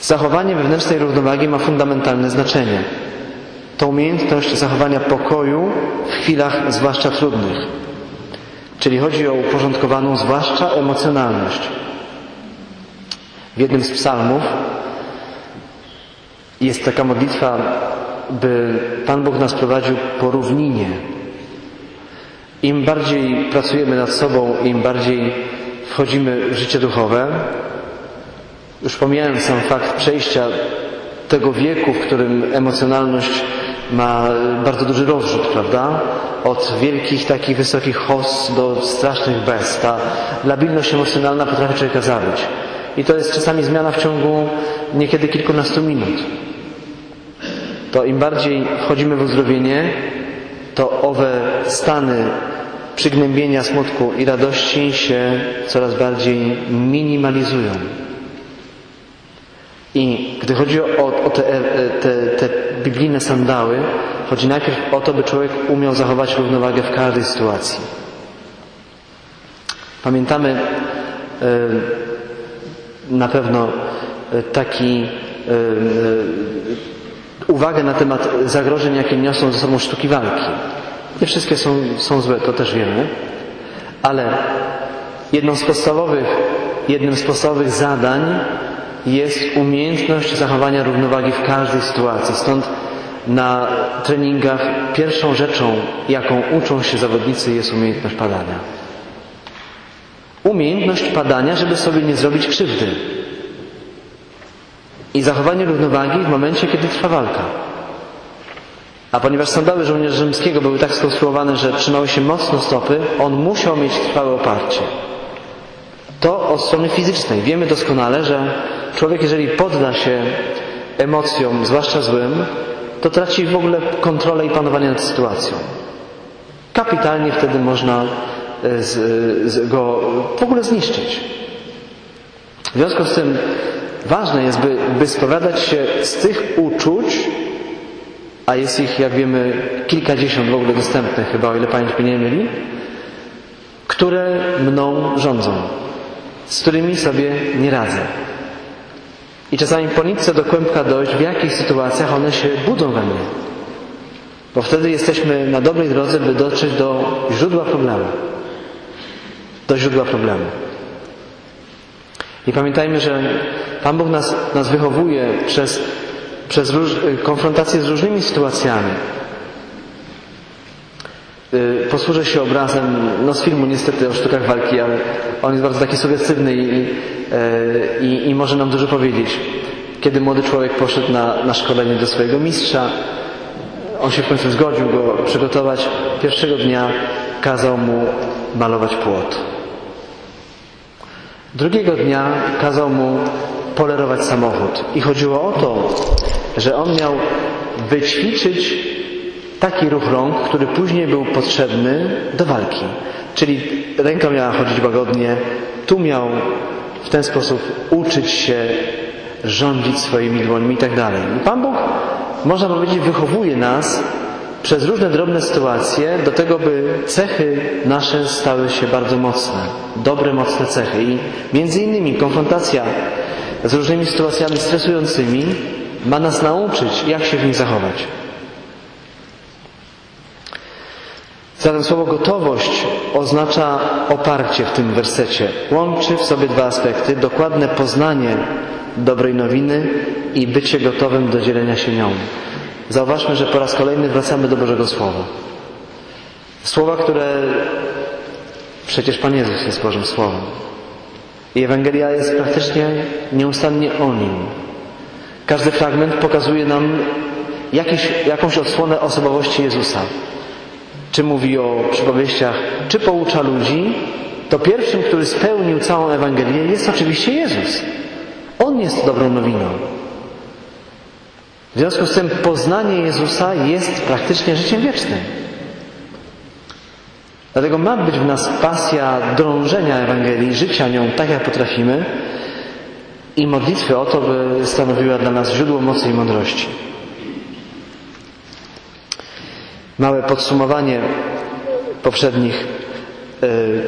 Zachowanie wewnętrznej równowagi ma fundamentalne znaczenie. To umiejętność zachowania pokoju w chwilach zwłaszcza trudnych. Czyli chodzi o uporządkowaną zwłaszcza emocjonalność. W jednym z psalmów jest taka modlitwa, by Pan Bóg nas prowadził po równinie. Im bardziej pracujemy nad sobą, im bardziej wchodzimy w życie duchowe, już pomijając sam fakt przejścia tego wieku, w którym emocjonalność ma bardzo duży rozrzut, prawda? Od wielkich, takich wysokich hos do strasznych bez. Ta labilność emocjonalna potrafi człowieka zabić. I to jest czasami zmiana w ciągu niekiedy kilkunastu minut. To im bardziej wchodzimy w uzdrowienie, to owe stany przygnębienia, smutku i radości się coraz bardziej minimalizują. I gdy chodzi o, o te, te, te biblijne sandały, chodzi najpierw o to, by człowiek umiał zachować równowagę w każdej sytuacji. Pamiętamy e, na pewno taki e, uwagę na temat zagrożeń, jakie niosą ze sobą sztuki walki. Nie wszystkie są, są złe, to też wiemy, ale jedną z podstawowych, jednym z podstawowych zadań jest umiejętność zachowania równowagi w każdej sytuacji. Stąd na treningach pierwszą rzeczą, jaką uczą się zawodnicy, jest umiejętność padania. Umiejętność padania, żeby sobie nie zrobić krzywdy. I zachowanie równowagi w momencie, kiedy trwa walka. A ponieważ sandały żołnierza rzymskiego były tak skonstruowane, że trzymały się mocno stopy, on musiał mieć trwałe oparcie. To od strony fizycznej. Wiemy doskonale, że człowiek, jeżeli podda się emocjom, zwłaszcza złym, to traci w ogóle kontrolę i panowanie nad sytuacją. Kapitalnie wtedy można z, z go w ogóle zniszczyć. W związku z tym ważne jest, by, by spowiadać się z tych uczuć, a jest ich, jak wiemy, kilkadziesiąt w ogóle dostępnych chyba, o ile pamięć mnie nie myli, które mną rządzą, z którymi sobie nie radzę. I czasami po nitce do kłębka dojść, w jakich sytuacjach one się budzą we mnie. Bo wtedy jesteśmy na dobrej drodze, by dotrzeć do źródła problemu. Do źródła problemu. I pamiętajmy, że Pan Bóg nas, nas wychowuje przez, przez róż, konfrontację z różnymi sytuacjami. Y, posłużę się obrazem, no z filmu niestety o sztukach walki, ale on jest bardzo taki sugestywny i, i, y, i może nam dużo powiedzieć. Kiedy młody człowiek poszedł na, na szkolenie do swojego mistrza, on się w końcu zgodził go przygotować. Pierwszego dnia kazał mu malować płot. Drugiego dnia kazał mu polerować samochód. I chodziło o to, że on miał wyćwiczyć taki ruch rąk, który później był potrzebny do walki. Czyli ręka miała chodzić łagodnie, tu miał w ten sposób uczyć się rządzić swoimi dłońmi i tak dalej. Pan Bóg, można powiedzieć, wychowuje nas przez różne drobne sytuacje do tego, by cechy nasze stały się bardzo mocne. Dobre, mocne cechy. I między innymi konfrontacja z różnymi sytuacjami stresującymi ma nas nauczyć, jak się w nich zachować. Zatem słowo gotowość oznacza oparcie w tym wersecie. Łączy w sobie dwa aspekty: dokładne poznanie dobrej nowiny i bycie gotowym do dzielenia się nią. Zauważmy, że po raz kolejny wracamy do Bożego Słowa. Słowa, które przecież Pan Jezus jest Bożym Słowem. I Ewangelia jest praktycznie nieustannie o Nim. Każdy fragment pokazuje nam jakiś, jakąś odsłonę osobowości Jezusa. Czy mówi o przypowieściach, czy poucza ludzi, to pierwszym, który spełnił całą Ewangelię jest oczywiście Jezus. On jest dobrą nowiną. W związku z tym poznanie Jezusa jest praktycznie życiem wiecznym. Dlatego ma być w nas pasja drążenia Ewangelii, życia nią tak, jak potrafimy i modlitwy o to, by stanowiła dla nas źródło mocy i mądrości. Małe podsumowanie poprzednich y,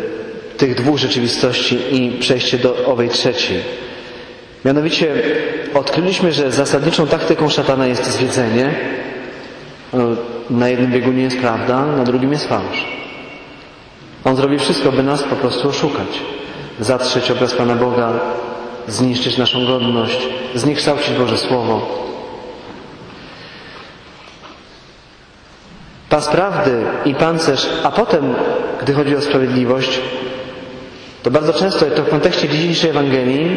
tych dwóch rzeczywistości i przejście do owej trzeciej. Mianowicie odkryliśmy, że zasadniczą taktyką szatana jest zwiedzenie. No, na jednym biegunie jest prawda, na drugim jest fałsz. On zrobi wszystko, by nas po prostu oszukać. Zatrzeć obraz Pana Boga, zniszczyć naszą godność, zniekształcić Boże Słowo. Pas prawdy i pancerz, a potem, gdy chodzi o sprawiedliwość, to bardzo często to w kontekście dzisiejszej Ewangelii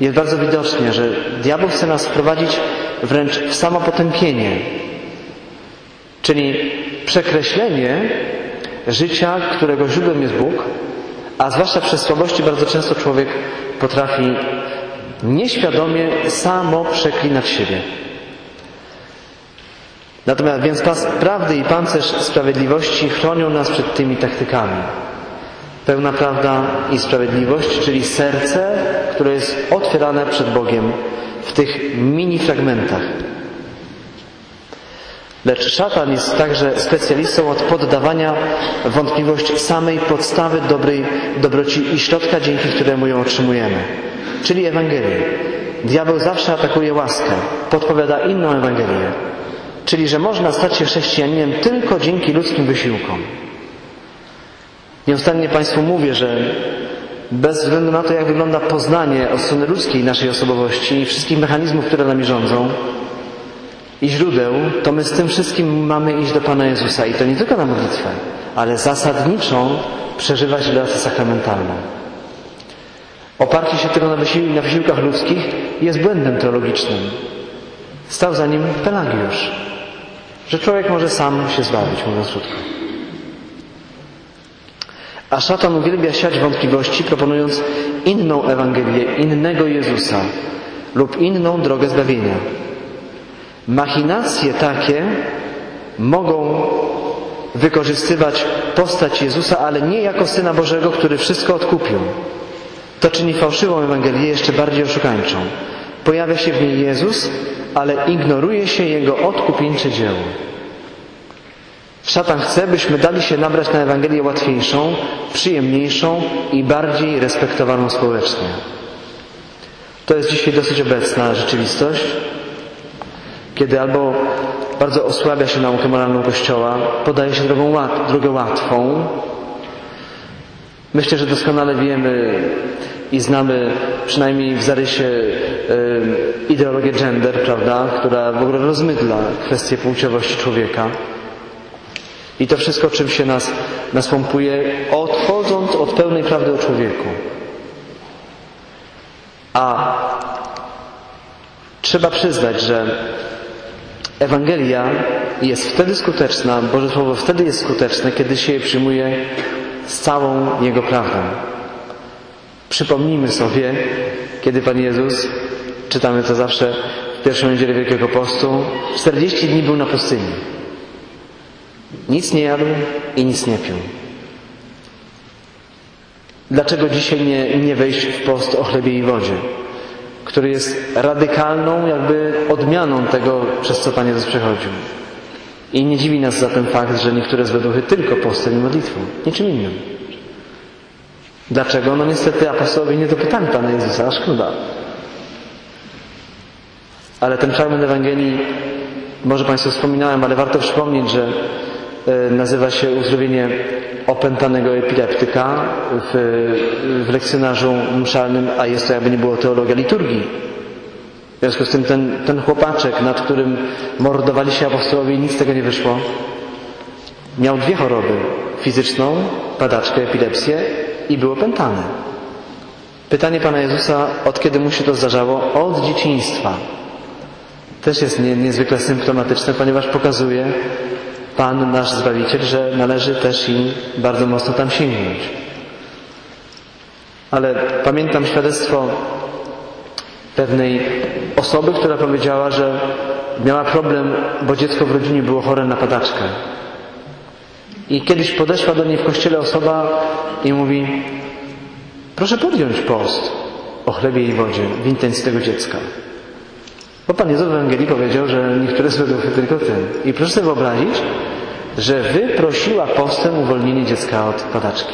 jest bardzo widocznie, że diabeł chce nas wprowadzić wręcz w samopotępienie, czyli przekreślenie życia, którego źródłem jest Bóg, a zwłaszcza przez słabości bardzo często człowiek potrafi nieświadomie samo przeklinać siebie. Natomiast więc pas prawdy i pancerz sprawiedliwości chronią nas przed tymi taktykami. Pełna prawda i sprawiedliwość, czyli serce, które jest otwierane przed Bogiem w tych mini fragmentach. Lecz szatan jest także specjalistą od poddawania wątpliwość samej podstawy dobrej dobroci i środka, dzięki któremu ją otrzymujemy, czyli Ewangelię. Diabeł zawsze atakuje łaskę, podpowiada inną Ewangelię, czyli że można stać się chrześcijaninem tylko dzięki ludzkim wysiłkom. Nieustannie Państwu mówię, że bez względu na to, jak wygląda poznanie od strony ludzkiej naszej osobowości i wszystkich mechanizmów, które nami rządzą i źródeł, to my z tym wszystkim mamy iść do Pana Jezusa i to nie tylko na modlitwę, ale zasadniczą przeżywać relację sakramentalną. Oparcie się tylko na, wysił na wysiłkach ludzkich jest błędem teologicznym. Stał za nim Pelagiusz, że człowiek może sam się zbawić, mówiąc krótko. A szatan uwielbia siać wątpliwości, proponując inną Ewangelię, innego Jezusa lub inną drogę zbawienia. Machinacje takie mogą wykorzystywać postać Jezusa, ale nie jako Syna Bożego, który wszystko odkupił. To czyni fałszywą Ewangelię jeszcze bardziej oszukańczą. Pojawia się w niej Jezus, ale ignoruje się Jego odkupieńcze dzieło. Szatan chce, byśmy dali się nabrać na Ewangelię łatwiejszą, przyjemniejszą i bardziej respektowaną społecznie. To jest dzisiaj dosyć obecna rzeczywistość, kiedy albo bardzo osłabia się naukę moralną Kościoła, podaje się drogą łat, drogę łatwą. Myślę, że doskonale wiemy i znamy przynajmniej w zarysie y, ideologię gender, prawda, która w ogóle rozmydla kwestię płciowości człowieka. I to wszystko, czym się nas, nas pompuje, odchodząc od pełnej prawdy o człowieku. A trzeba przyznać, że Ewangelia jest wtedy skuteczna, Boże Słowo wtedy jest skuteczne, kiedy się je przyjmuje z całą Jego prawdą. Przypomnijmy sobie, kiedy Pan Jezus, czytamy to zawsze w pierwszą niedzielę Wielkiego Postu, 40 dni był na pustyni. Nic nie jadł i nic nie pił. Dlaczego dzisiaj nie, nie wejść w post o chlebie i wodzie, który jest radykalną jakby odmianą tego, przez co Pan Jezus przechodził? I nie dziwi nas zatem fakt, że niektóre złe duchy tylko postem i modlitwą, niczym innym. Dlaczego? No niestety apostołowie nie dopytali Pana Jezusa, a szkoda. Ale ten fragment Ewangelii, może Państwu wspominałem, ale warto przypomnieć, że nazywa się uzdrowienie opętanego epileptyka w, w lekcjonarzu mszalnym, a jest to jakby nie było teologia liturgii. W związku z tym ten, ten chłopaczek, nad którym mordowali się apostołowie i nic z tego nie wyszło, miał dwie choroby. Fizyczną, padaczkę, epilepsję i był opętany. Pytanie Pana Jezusa, od kiedy mu się to zdarzało? Od dzieciństwa. Też jest nie, niezwykle symptomatyczne, ponieważ pokazuje, Pan nasz Zbawiciel, że należy też i bardzo mocno tam sięgnąć. Ale pamiętam świadectwo pewnej osoby, która powiedziała, że miała problem, bo dziecko w rodzinie było chore na padaczkę. I kiedyś podeszła do niej w kościele osoba i mówi, proszę podjąć post o chlebie i wodzie w intencji tego dziecka. Bo Pan Jezus w Ewangelii powiedział, że niektóre złe duchy tylko tym. I proszę sobie wyobrazić, że wyprosiła postem uwolnienie dziecka od padaczki.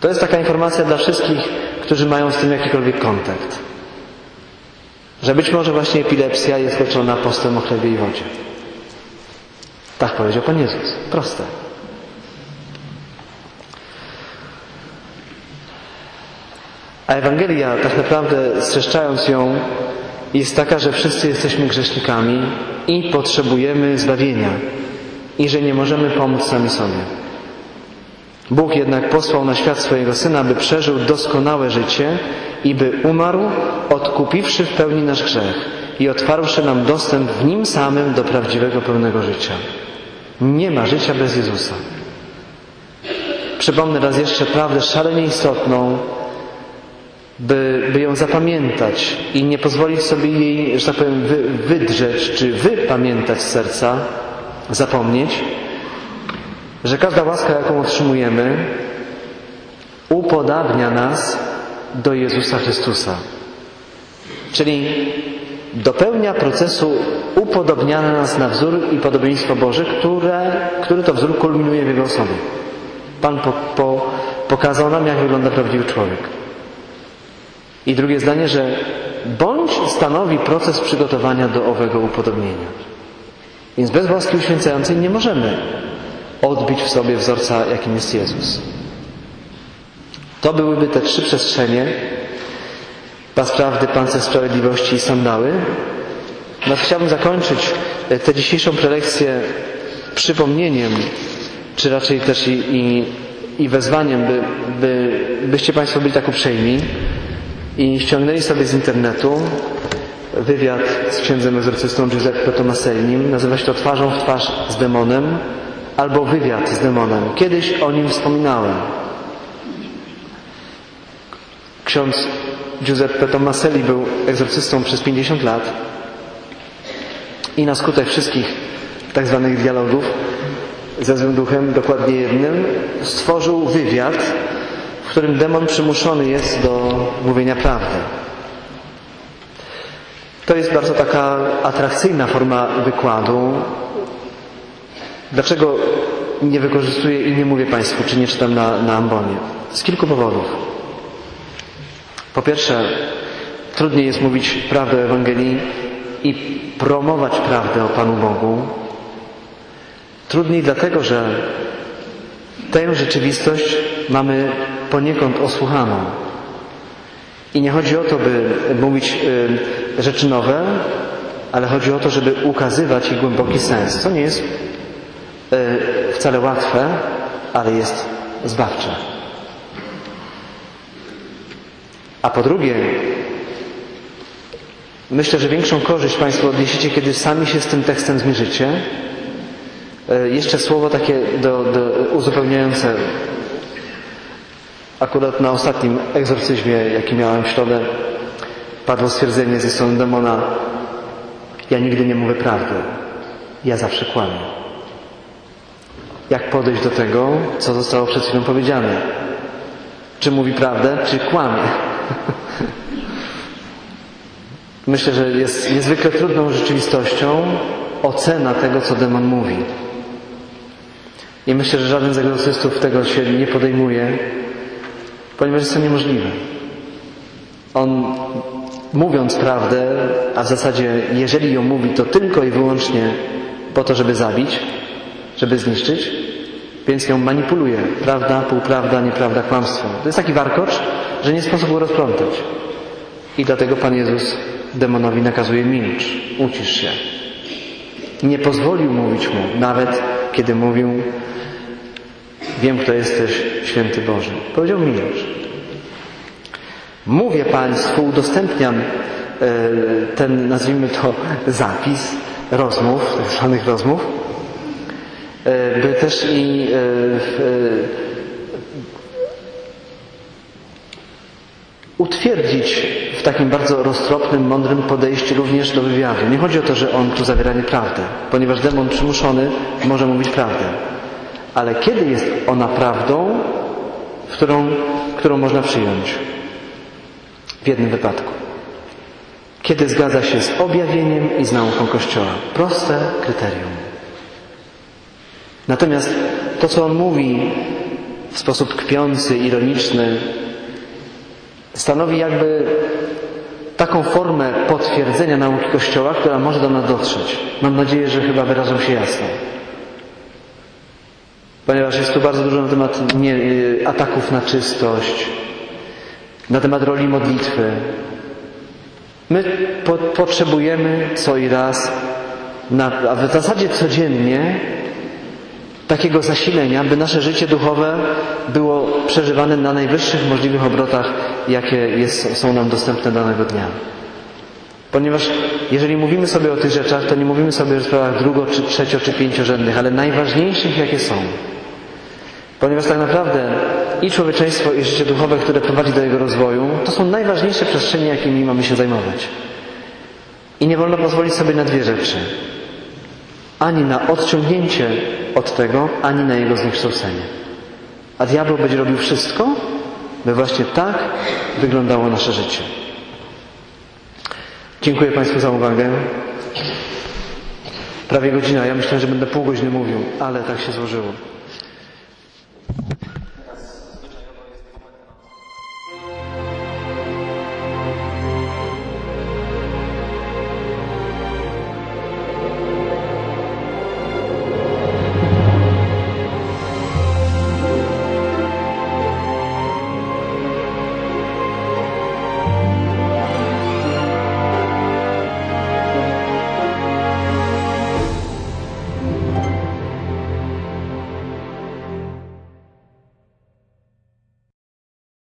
To jest taka informacja dla wszystkich, którzy mają z tym jakikolwiek kontakt. Że być może właśnie epilepsja jest leczona postem o chlebie i wodzie. Tak powiedział Pan Jezus. Proste. A Ewangelia, tak naprawdę streszczając ją, jest taka, że wszyscy jesteśmy grzesznikami i potrzebujemy zbawienia i że nie możemy pomóc sami sobie. Bóg jednak posłał na świat swojego Syna, by przeżył doskonałe życie i by umarł, odkupiwszy w pełni nasz grzech i otwarłszy nam dostęp w Nim samym do prawdziwego, pełnego życia. Nie ma życia bez Jezusa. Przypomnę raz jeszcze prawdę szalenie istotną, by, by ją zapamiętać i nie pozwolić sobie jej, że tak powiem, wy, wydrzeć czy wypamiętać z serca, zapomnieć, że każda łaska, jaką otrzymujemy, upodabnia nas do Jezusa Chrystusa. Czyli dopełnia procesu upodobniania nas na wzór i podobieństwo Boże, które, który to wzór kulminuje w Jego osobie. Pan po, po, pokazał nam, jak wygląda prawdziwy człowiek. I drugie zdanie, że bądź stanowi proces przygotowania do owego upodobnienia. Więc bez łaski uświęcającej nie możemy odbić w sobie wzorca, jakim jest Jezus. To byłyby te trzy przestrzenie, pas prawdy, pancerz sprawiedliwości i sandały. Natomiast chciałbym zakończyć tę dzisiejszą prelekcję przypomnieniem, czy raczej też i, i, i wezwaniem, by, by, byście Państwo byli tak uprzejmi i ściągnęli sobie z internetu wywiad z księdzem egzorcystą Giuseppe Tomasellim. Nazywa się to Twarzą w twarz z demonem albo wywiad z demonem. Kiedyś o nim wspominałem. Ksiądz Giuseppe Tomaselli był egzorcystą przez 50 lat i na skutek wszystkich tak zwanych dialogów ze złym duchem, dokładnie jednym, stworzył wywiad, którym demon przymuszony jest do mówienia prawdy. To jest bardzo taka atrakcyjna forma wykładu. Dlaczego nie wykorzystuję i nie mówię Państwu, czy nie czytam na, na ambonie? Z kilku powodów. Po pierwsze, trudniej jest mówić prawdę o Ewangelii i promować prawdę o Panu Bogu. Trudniej dlatego, że tę rzeczywistość mamy poniekąd osłuchaną. I nie chodzi o to, by mówić rzeczy nowe, ale chodzi o to, żeby ukazywać ich głęboki sens, co nie jest wcale łatwe, ale jest zbawcze. A po drugie, myślę, że większą korzyść Państwo odniesiecie, kiedy sami się z tym tekstem zmierzycie. Jeszcze słowo takie do, do uzupełniające. Akurat na ostatnim egzorcyzmie, jaki miałem w środę, padło stwierdzenie ze strony demona ja nigdy nie mówię prawdy. Ja zawsze kłamię. Jak podejść do tego, co zostało przed chwilą powiedziane? Czy mówi prawdę, czy kłamie? (laughs) Myślę, że jest niezwykle trudną rzeczywistością ocena tego, co demon mówi. I myślę, że żaden z egzorcystów tego się nie podejmuje, ponieważ jest to niemożliwe. On mówiąc prawdę, a w zasadzie jeżeli ją mówi, to tylko i wyłącznie po to, żeby zabić, żeby zniszczyć, więc ją manipuluje. Prawda, półprawda, nieprawda, kłamstwo. To jest taki warkocz, że nie sposób go rozplątać. I dlatego Pan Jezus demonowi nakazuje milcz, ucisz się. Nie pozwolił mówić mu, nawet kiedy mówił wiem, kto jesteś, święty Boży. Powiedział milcz. Mówię Państwu, udostępniam ten, nazwijmy to, zapis rozmów, tak zwanych rozmów, by też i utwierdzić w takim bardzo roztropnym, mądrym podejściu również do wywiadu. Nie chodzi o to, że on tu zawiera nieprawdę, ponieważ demon przymuszony może mówić prawdę. Ale kiedy jest ona prawdą, którą, którą można przyjąć? W jednym wypadku. Kiedy zgadza się z objawieniem i z nauką Kościoła. Proste kryterium. Natomiast to, co on mówi w sposób kpiący, ironiczny, stanowi jakby taką formę potwierdzenia nauki Kościoła, która może do nas dotrzeć. Mam nadzieję, że chyba wyrażam się jasno. Ponieważ jest tu bardzo dużo na temat nie, y, ataków na czystość, na temat roli modlitwy. My po, potrzebujemy co i raz, na, a w zasadzie codziennie, takiego zasilenia, by nasze życie duchowe było przeżywane na najwyższych możliwych obrotach, jakie jest, są nam dostępne danego dnia. Ponieważ jeżeli mówimy sobie o tych rzeczach, to nie mówimy sobie o sprawach drugo, czy trzecio, czy pięciorzędnych, ale najważniejszych, jakie są. Ponieważ tak naprawdę i człowieczeństwo, i życie duchowe, które prowadzi do jego rozwoju, to są najważniejsze przestrzenie, jakimi mamy się zajmować. I nie wolno pozwolić sobie na dwie rzeczy. Ani na odciągnięcie od tego, ani na jego zniekształcenie. A diabeł będzie robił wszystko, by właśnie tak wyglądało nasze życie. Dziękuję Państwu za uwagę. Prawie godzina. Ja myślałem, że będę pół godziny mówił, ale tak się złożyło.